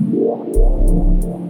Yeah.